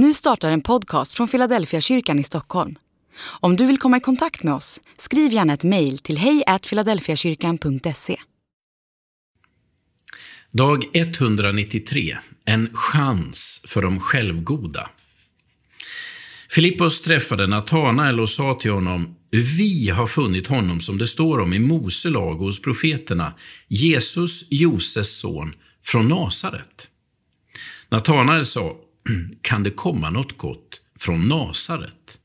Nu startar en podcast från Philadelphia kyrkan i Stockholm. Om du vill komma i kontakt med oss, skriv gärna ett mejl till hejfiladelfiakyrkan.se. Dag 193. En chans för de självgoda. Filippos träffade Natanael och sa till honom, vi har funnit honom som det står om i Mose lag hos profeterna, Jesus, Joses son, från Nasaret. Natanael sa, kan det komma något gott från Nasaret?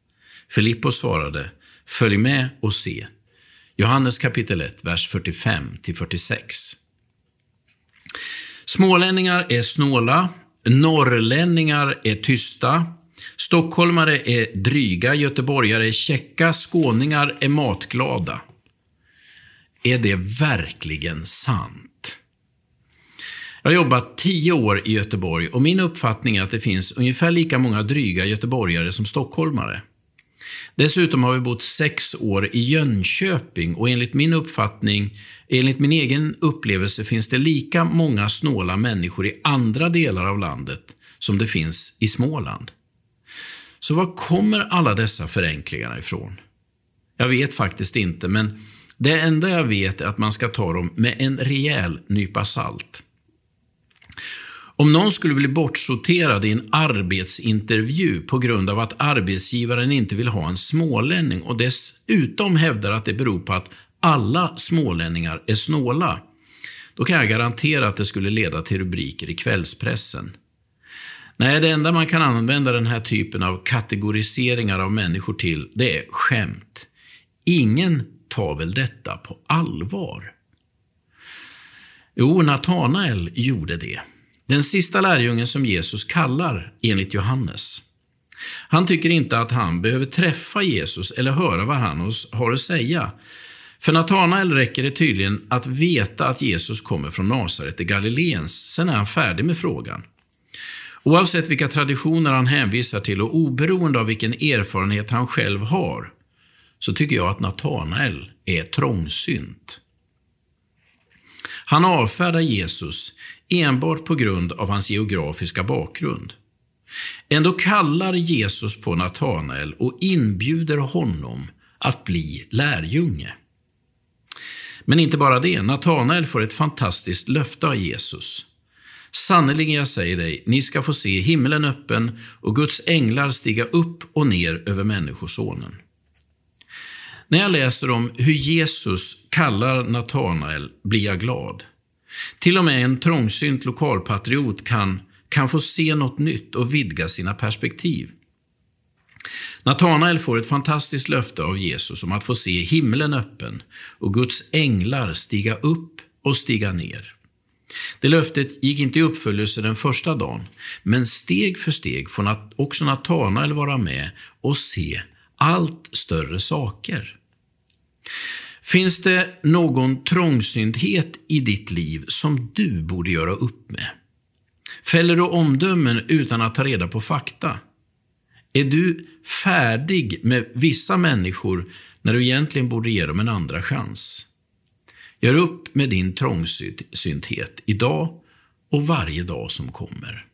Filippos svarade, följ med och se. Johannes kapitel 1, vers 45-46. Smålänningar är snåla, norrlänningar är tysta, stockholmare är dryga, göteborgare är käcka, skåningar är matglada. Är det verkligen sant? Jag har jobbat tio år i Göteborg och min uppfattning är att det finns ungefär lika många dryga göteborgare som stockholmare. Dessutom har vi bott sex år i Jönköping och enligt min uppfattning, enligt min egen upplevelse, finns det lika många snåla människor i andra delar av landet som det finns i Småland. Så var kommer alla dessa förenklingar ifrån? Jag vet faktiskt inte, men det enda jag vet är att man ska ta dem med en rejäl nypa salt. Om någon skulle bli bortsorterad i en arbetsintervju på grund av att arbetsgivaren inte vill ha en smålänning och dessutom hävdar att det beror på att alla smålänningar är snåla, då kan jag garantera att det skulle leda till rubriker i kvällspressen. Nej, det enda man kan använda den här typen av kategoriseringar av människor till, det är skämt. Ingen tar väl detta på allvar? Jo, Natanael gjorde det. Den sista lärjungen som Jesus kallar, enligt Johannes. Han tycker inte att han behöver träffa Jesus eller höra vad han har att säga. För Natanael räcker det tydligen att veta att Jesus kommer från Nasaret i Galileens, sen är han färdig med frågan. Oavsett vilka traditioner han hänvisar till och oberoende av vilken erfarenhet han själv har, så tycker jag att Natanael är trångsynt. Han avfärdar Jesus enbart på grund av hans geografiska bakgrund. Ändå kallar Jesus på Natanael och inbjuder honom att bli lärjunge. Men inte bara det, Natanael får ett fantastiskt löfte av Jesus. Sannerligen, jag säger dig, ni ska få se himlen öppen och Guds änglar stiga upp och ner över Människosonen. När jag läser om hur Jesus kallar Natanael blir jag glad. Till och med en trångsynt lokalpatriot kan, kan få se något nytt och vidga sina perspektiv. Natanael får ett fantastiskt löfte av Jesus om att få se himlen öppen och Guds änglar stiga upp och stiga ner. Det löftet gick inte i uppfyllelse den första dagen, men steg för steg får också Natanael vara med och se allt större saker. Finns det någon trångsynthet i ditt liv som du borde göra upp med? Fäller du omdömen utan att ta reda på fakta? Är du färdig med vissa människor när du egentligen borde ge dem en andra chans? Gör upp med din trångsynthet idag och varje dag som kommer.